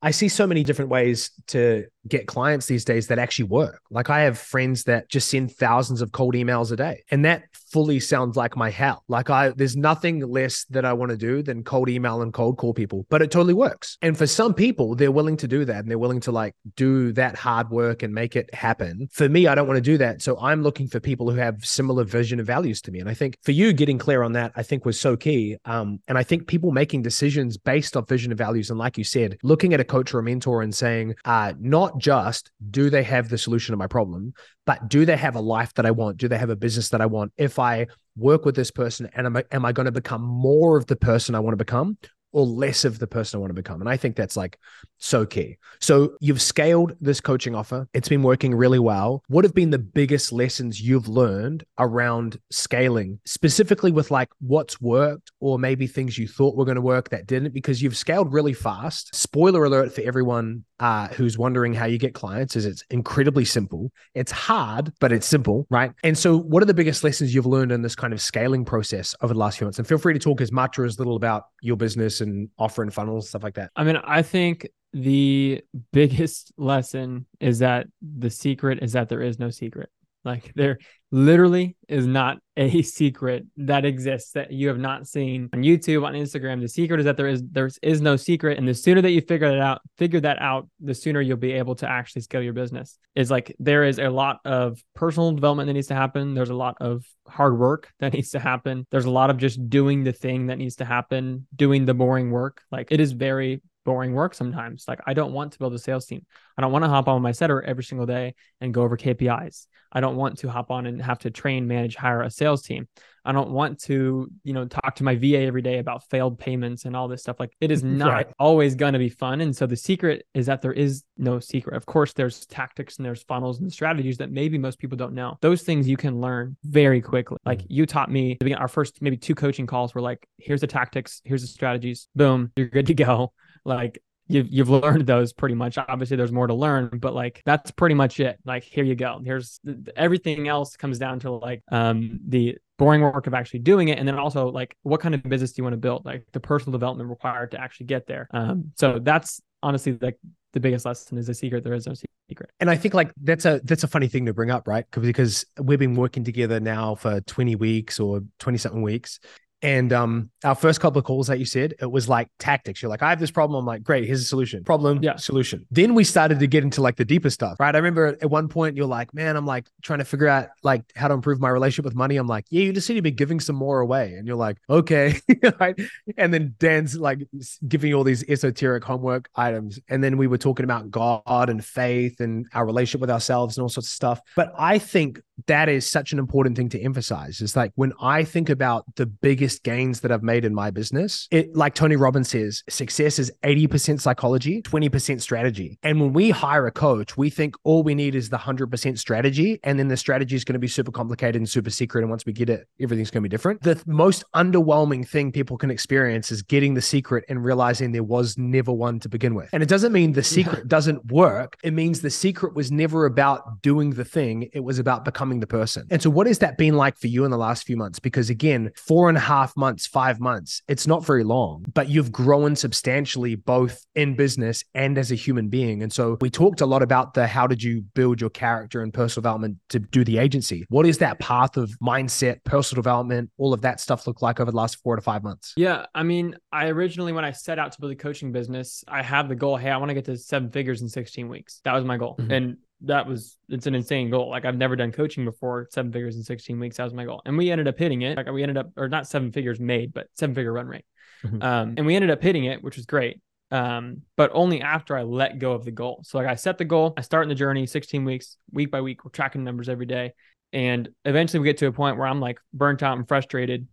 I see so many different ways to get clients these days that actually work. Like I have friends that just send thousands of cold emails a day, and that fully sounds like my hell. Like I, there's nothing less that I want to do than cold email and cold call people, but it totally works. And for some people, they're willing to do that and they're willing to like do that hard work and make it happen. For me, I don't want to do that. So I'm looking for people who have similar vision and values to me. And I think for you, getting clear on that, I think was so key. Um, and I think people making decisions based off vision and values, and like you said, looking at a coach or a mentor and saying, uh, not just do they have the solution to my problem, but do they have a life that I want? Do they have a business that I want? If I work with this person and am I, am I going to become more of the person I want to become or less of the person I want to become. And I think that's like so key. So you've scaled this coaching offer. It's been working really well. What have been the biggest lessons you've learned around scaling, specifically with like what's worked or maybe things you thought were going to work that didn't because you've scaled really fast. Spoiler alert for everyone uh, who's wondering how you get clients is it's incredibly simple. It's hard, but it's simple, right? And so what are the biggest lessons you've learned in this kind of scaling process over the last few months? And feel free to talk as much or as little about your business and offer and funnels, stuff like that. I mean, I think the biggest lesson is that the secret is that there is no secret. Like there literally is not a secret that exists that you have not seen on YouTube, on Instagram. The secret is that there is there is no secret. And the sooner that you figure that out, figure that out, the sooner you'll be able to actually scale your business. Is like there is a lot of personal development that needs to happen. There's a lot of hard work that needs to happen. There's a lot of just doing the thing that needs to happen, doing the boring work. Like it is very boring work sometimes. Like I don't want to build a sales team. I don't want to hop on my setter every single day and go over KPIs. I don't want to hop on and have to train, manage, hire a sales team. I don't want to, you know, talk to my VA every day about failed payments and all this stuff. Like it is not right. always going to be fun. And so the secret is that there is no secret. Of course, there's tactics and there's funnels and strategies that maybe most people don't know. Those things you can learn very quickly. Hmm. Like you taught me our first maybe two coaching calls were like, here's the tactics, here's the strategies, boom, you're good to go like you've you've learned those pretty much. Obviously, there's more to learn, but like that's pretty much it. Like here you go. Here's everything else comes down to like um the boring work of actually doing it, and then also like what kind of business do you want to build? Like the personal development required to actually get there. Um, so that's honestly like the biggest lesson is a secret. There is no secret. And I think like that's a that's a funny thing to bring up, right? Because we've been working together now for 20 weeks or 20 something weeks And um, our first couple of calls that you said, it was like tactics. You're like, I have this problem. I'm like, great, here's a solution. Problem, Yeah. solution. Then we started to get into like the deeper stuff, right? I remember at one point you're like, man, I'm like trying to figure out like how to improve my relationship with money. I'm like, yeah, you just need to be giving some more away. And you're like, okay. right? And then Dan's like giving you all these esoteric homework items. And then we were talking about God and faith and our relationship with ourselves and all sorts of stuff. But I think that is such an important thing to emphasize. It's like when I think about the biggest gains that I've made in my business, it like Tony Robbins says, success is 80% psychology, 20% strategy. And when we hire a coach, we think all we need is the 100% strategy. And then the strategy is going to be super complicated and super secret. And once we get it, everything's going to be different. The most underwhelming thing people can experience is getting the secret and realizing there was never one to begin with. And it doesn't mean the secret doesn't work. It means the secret was never about doing the thing, it was about becoming the person. And so, what has that been like for you in the last few months? Because again, four and a half months, five months, it's not very long, but you've grown substantially both in business and as a human being. And so, we talked a lot about the how did you build your character and personal development to do the agency? What is that path of mindset, personal development, all of that stuff look like over the last four to five months? Yeah, I mean, I originally when I set out to build a coaching business, I had the goal, hey, I want to get to seven figures in 16 weeks. That was my goal. Mhm. And that was it's an insane goal. Like I've never done coaching before, seven figures in 16 weeks. That was my goal. And we ended up hitting it. Like we ended up or not seven figures made, but seven figure run rate. Mhm. Um, and we ended up hitting it, which was great. Um, but only after I let go of the goal. So like I set the goal, I start in the journey, 16 weeks, week by week, we're tracking numbers every day. And eventually we get to a point where I'm like burnt out and frustrated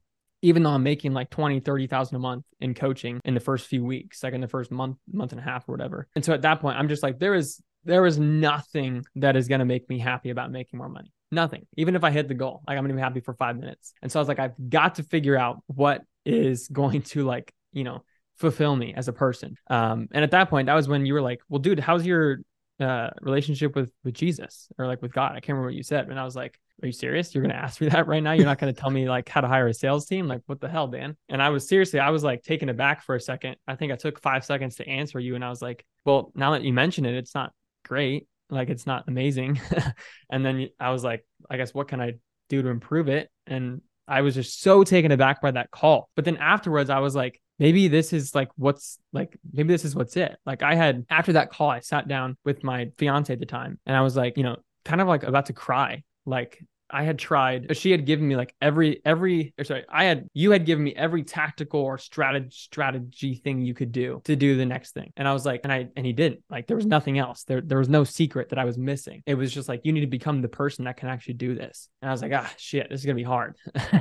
even though I'm making like 20, 30,000 a month in coaching in the first few weeks, like in the first month, month and a half or whatever. And so at that point, I'm just like, there is, there is nothing that is going to make me happy about making more money. Nothing. Even if I hit the goal, like I'm going to be happy for five minutes. And so I was like, I've got to figure out what is going to like, you know, fulfill me as a person. Um, and at that point, that was when you were like, well, dude, how's your uh relationship with with Jesus or like with God? I can't remember what you said. And I was like, are you serious? You're going to ask me that right now? You're not going to tell me like how to hire a sales team? Like, what the hell, Dan? And I was seriously, I was like taken aback for a second. I think I took five seconds to answer you. And I was like, well, now that you mention it, it's not great. Like, it's not amazing. and then I was like, I guess what can I do to improve it? And I was just so taken aback by that call. But then afterwards, I was like, maybe this is like what's like maybe this is what's it like i had after that call i sat down with my fiance at the time and i was like you know kind of like about to cry like I had tried, she had given me like every, every, or sorry, I had, you had given me every tactical or strategy, strategy thing you could do to do the next thing. And I was like, and I, and he didn't like, there was nothing else. There, there was no secret that I was missing. It was just like, you need to become the person that can actually do this. And I was like, ah, shit, this is going to be hard.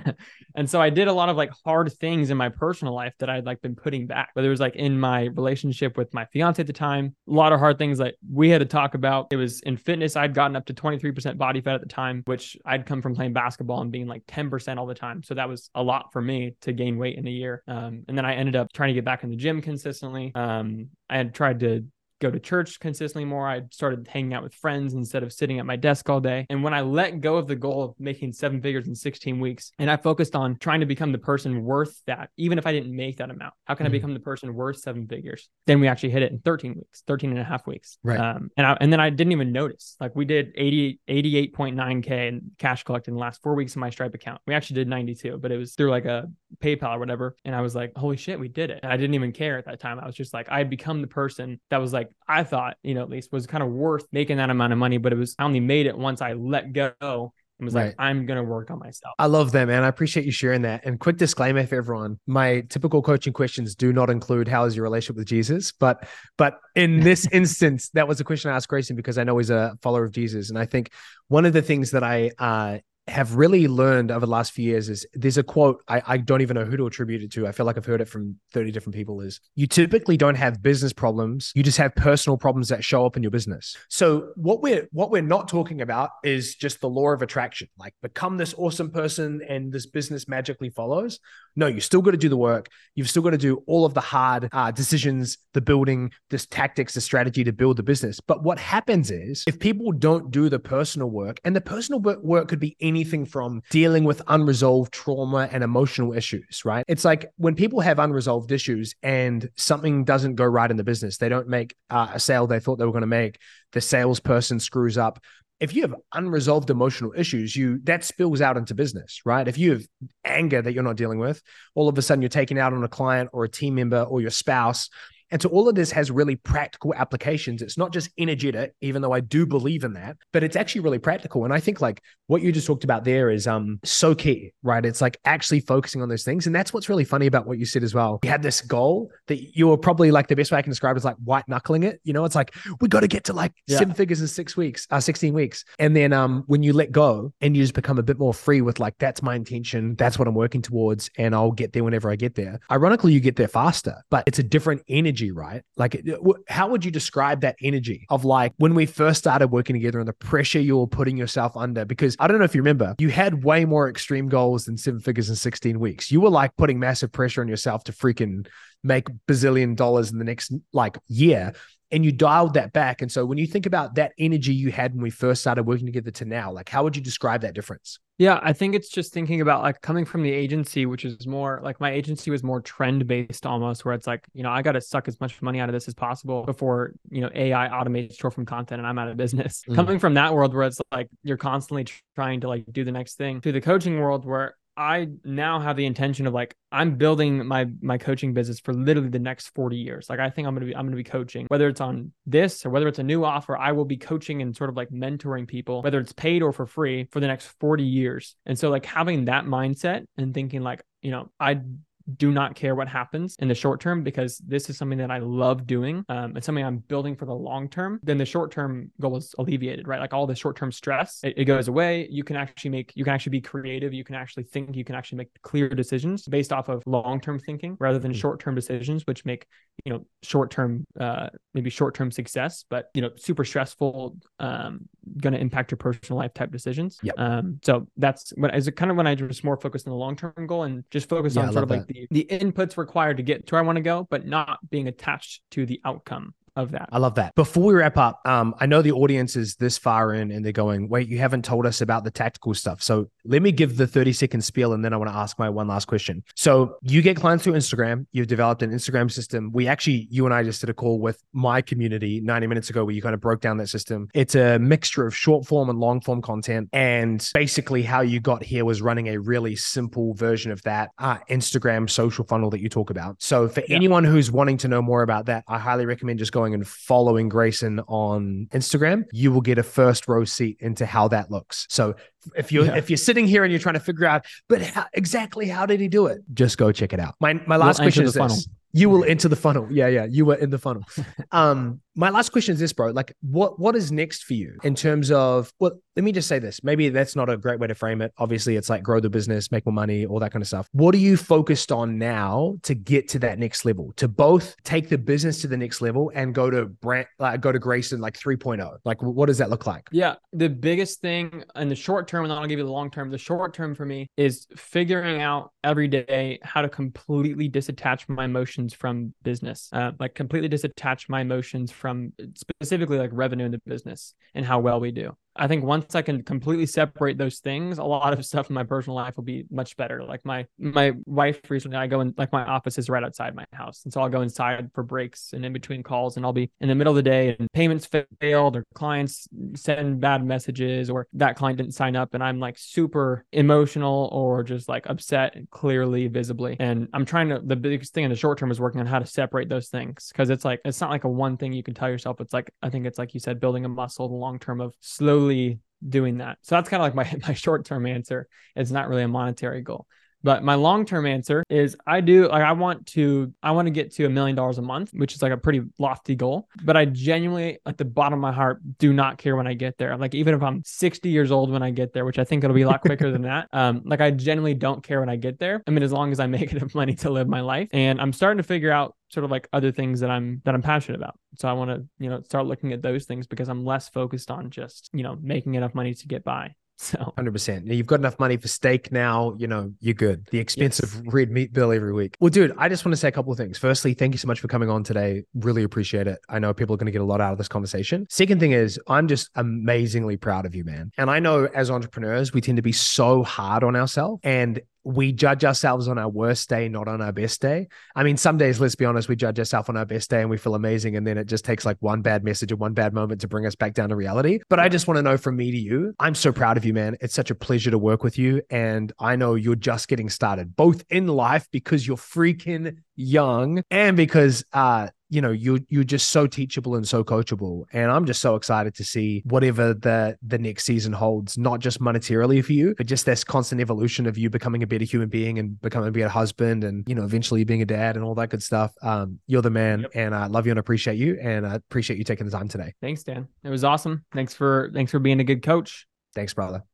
and so I did a lot of like hard things in my personal life that I'd like been putting back, whether it was like in my relationship with my fiance at the time, a lot of hard things like we had to talk about. It was in fitness. I'd gotten up to 23% body fat at the time, which I'd come from playing basketball and being like 10% all the time. So that was a lot for me to gain weight in a year. Um, and then I ended up trying to get back in the gym consistently. Um, I had tried to go to church consistently more. I started hanging out with friends instead of sitting at my desk all day. And when I let go of the goal of making seven figures in 16 weeks, and I focused on trying to become the person worth that, even if I didn't make that amount, how can Mhm. I become the person worth seven figures? Then we actually hit it in 13 weeks, 13 and a half weeks. Right. Um, and I, and then I didn't even notice, like we did 80, 88.9K in cash collected in the last four weeks in my Stripe account. We actually did 92, but it was through like a PayPal or whatever. And I was like, holy shit, we did it. And I didn't even care at that time. I was just like, I had become the person that was like, I thought, you know, at least was kind of worth making that amount of money, but it was, I only made it once I let go and was Right. like, I'm going to work on myself. I love that, man. I appreciate you sharing that. And quick disclaimer for everyone: my typical coaching questions do not include how is your relationship with Jesus, but but in this instance, that was a question I asked Grayson because I know he's a follower of Jesus, and I think one of the things that I uh, have really learned over the last few years is there's a quote I, I don't even know who to attribute it to. I feel like I've heard it from 30 different people is you typically don't have business problems. You just have personal problems that show up in your business. So what we're what we're not talking about is just the law of attraction, like become this awesome person and this business magically follows. No, you still got to do the work. You've still got to do all of the hard uh, decisions, the building, this tactics, the strategy to build the business. But what happens is if people don't do the personal work, and the personal work could be anything from dealing with unresolved trauma and emotional issues, right? It's like when people have unresolved issues and something doesn't go right in the business, they don't make uh, a sale they thought they were going to make, the salesperson screws up, if you have unresolved emotional issues, you that spills out into business, right? If you have anger that you're not dealing with, all of a sudden you're taking out on a client or a team member or your spouse and so all of this has really practical applications. It's not just energetic, even though I do believe in that, but it's actually really practical. And I think like what you just talked about there is um so key, right? It's like actually focusing on those things. And that's what's really funny about what you said as well. You had this goal that you were probably like the best way I can describe it is like white knuckling it. You know, it's like we got to get to like yeah. seven figures in six weeks, uh 16 weeks. And then um when you let go and you just become a bit more free with like that's my intention, that's what I'm working towards, and I'll get there whenever I get there. Ironically, you get there faster, but it's a different energy energy, right? Like, how would you describe that energy of like when we first started working together and the pressure you were putting yourself under? Because I don't know if you remember, you had way more extreme goals than seven figures in 16 weeks. You were like putting massive pressure on yourself to freaking make bazillion dollars in the next like year and you dialed that back. And so when you think about that energy you had when we first started working together to now, like how would you describe that difference? Yeah, I think it's just thinking about like coming from the agency, which is more like my agency was more trend based almost, where it's like, you know, I got to suck as much money out of this as possible before, you know, AI automates short form content and I'm out of business. Mm. Coming from that world where it's like you're constantly trying to like do the next thing to the coaching world where I now have the intention of like I'm building my my coaching business for literally the next 40 years. Like I think I'm gonna be I'm gonna be coaching whether it's on this or whether it's a new offer. I will be coaching and sort of like mentoring people, whether it's paid or for free, for the next 40 years. And so like having that mindset and thinking like you know I do not care what happens in the short term because this is something that I love doing. Um, it's something I'm building for the long term. Then the short term goal is alleviated, right? Like all the short term stress, it, it, goes away. You can actually make, you can actually be creative. You can actually think, you can actually make clear decisions based off of long term thinking rather than mm-hmm. short term decisions, which make, you know, short term, uh, maybe short term success, but, you know, super stressful, um, going to impact your personal life type decisions. Yep. Um, so that's what is it kind of when I just more focused on the long term goal and just focus yeah, on sort of that. like the, the inputs required to get to where I want to go, but not being attached to the outcome of that. I love that. Before we wrap up, um, I know the audience is this far in and they're going, wait, you haven't told us about the tactical stuff. So let me give the 30 second spiel and then I want to ask my one last question. So you get clients through Instagram, you've developed an Instagram system. We actually, you and I just did a call with my community 90 minutes ago where you kind of broke down that system. It's a mixture of short form and long form content. And basically, how you got here was running a really simple version of that uh, Instagram social funnel that you talk about. So for yeah. anyone who's wanting to know more about that, I highly recommend just going going and following Grayson on Instagram, you will get a first row seat into how that looks. So if you're yeah. if you're sitting here and you're trying to figure out, but how, exactly how did he do it? Just go check it out. My my last we'll question is this. Funnel. You will enter the funnel. Yeah, yeah. You were in the funnel. Um, my last question is this, bro. Like, what what is next for you in terms of? Well, let me just say this. Maybe that's not a great way to frame it. Obviously, it's like grow the business, make more money, all that kind of stuff. What are you focused on now to get to that next level? To both take the business to the next level and go to brand, like go to Grayson like 3.0. Like, what does that look like? Yeah, the biggest thing in the short term, and then I'll give you the long term. The short term for me is figuring out every day how to completely disattach my emotions from business, uh, like completely disattach my emotions from specifically like revenue in the business and how well we do. I think once I can completely separate those things, a lot of stuff in my personal life will be much better. Like my my wife recently, I go in like my office is right outside my house, and so I'll go inside for breaks and in between calls, and I'll be in the middle of the day, and payments failed, or clients send bad messages, or that client didn't sign up, and I'm like super emotional or just like upset, clearly, visibly. And I'm trying to. The biggest thing in the short term is working on how to separate those things because it's like it's not like a one thing you can tell yourself. It's like I think it's like you said, building a muscle, the long term of slowly slowly doing that. So that's kind of like my my short term answer. It's not really a monetary goal. But my long-term answer is I do like I want to I want to get to a million dollars a month, which is like a pretty lofty goal. But I genuinely at the bottom of my heart do not care when I get there. Like even if I'm 60 years old when I get there, which I think it'll be a lot quicker than that. Um, like I genuinely don't care when I get there. I mean, as long as I make enough money to live my life. And I'm starting to figure out sort of like other things that I'm that I'm passionate about. So I want to, you know, start looking at those things because I'm less focused on just, you know, making enough money to get by. So 100%. You've got enough money for steak now, you know, you're good. The expensive yes. red meat bill every week. Well, dude, I just want to say a couple of things. Firstly, thank you so much for coming on today. Really appreciate it. I know people are going to get a lot out of this conversation. Second thing is, I'm just amazingly proud of you, man. And I know as entrepreneurs, we tend to be so hard on ourselves. And we judge ourselves on our worst day, not on our best day. I mean, some days, let's be honest, we judge ourselves on our best day and we feel amazing. And then it just takes like one bad message or one bad moment to bring us back down to reality. But I just want to know from me to you, I'm so proud of you, man. It's such a pleasure to work with you. And I know you're just getting started, both in life because you're freaking young and because uh you know you're you're just so teachable and so coachable. And i'm just so excited to see whatever the the next season holds not just monetarily for you but just this constant evolution of you becoming a better human being and becoming a better husband and you know eventually being a dad and all that good stuff. Um you're the man yep. and i love you and appreciate you and i appreciate you taking the time today. Thanks dan. It was awesome. Thanks for thanks for being a good coach. Thanks brother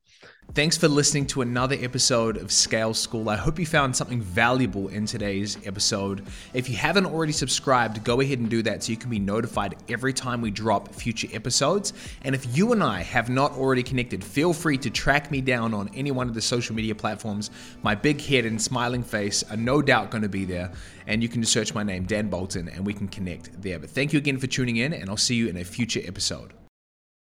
Thanks for listening to another episode of Scale School. I hope you found something valuable in today's episode. If you haven't already subscribed, go ahead and do that so you can be notified every time we drop future episodes. And if you and I have not already connected, feel free to track me down on any one of the social media platforms. My big head and smiling face are no doubt going to be there. And you can just search my name, Dan Bolton, and we can connect there. But thank you again for tuning in, and I'll see you in a future episode.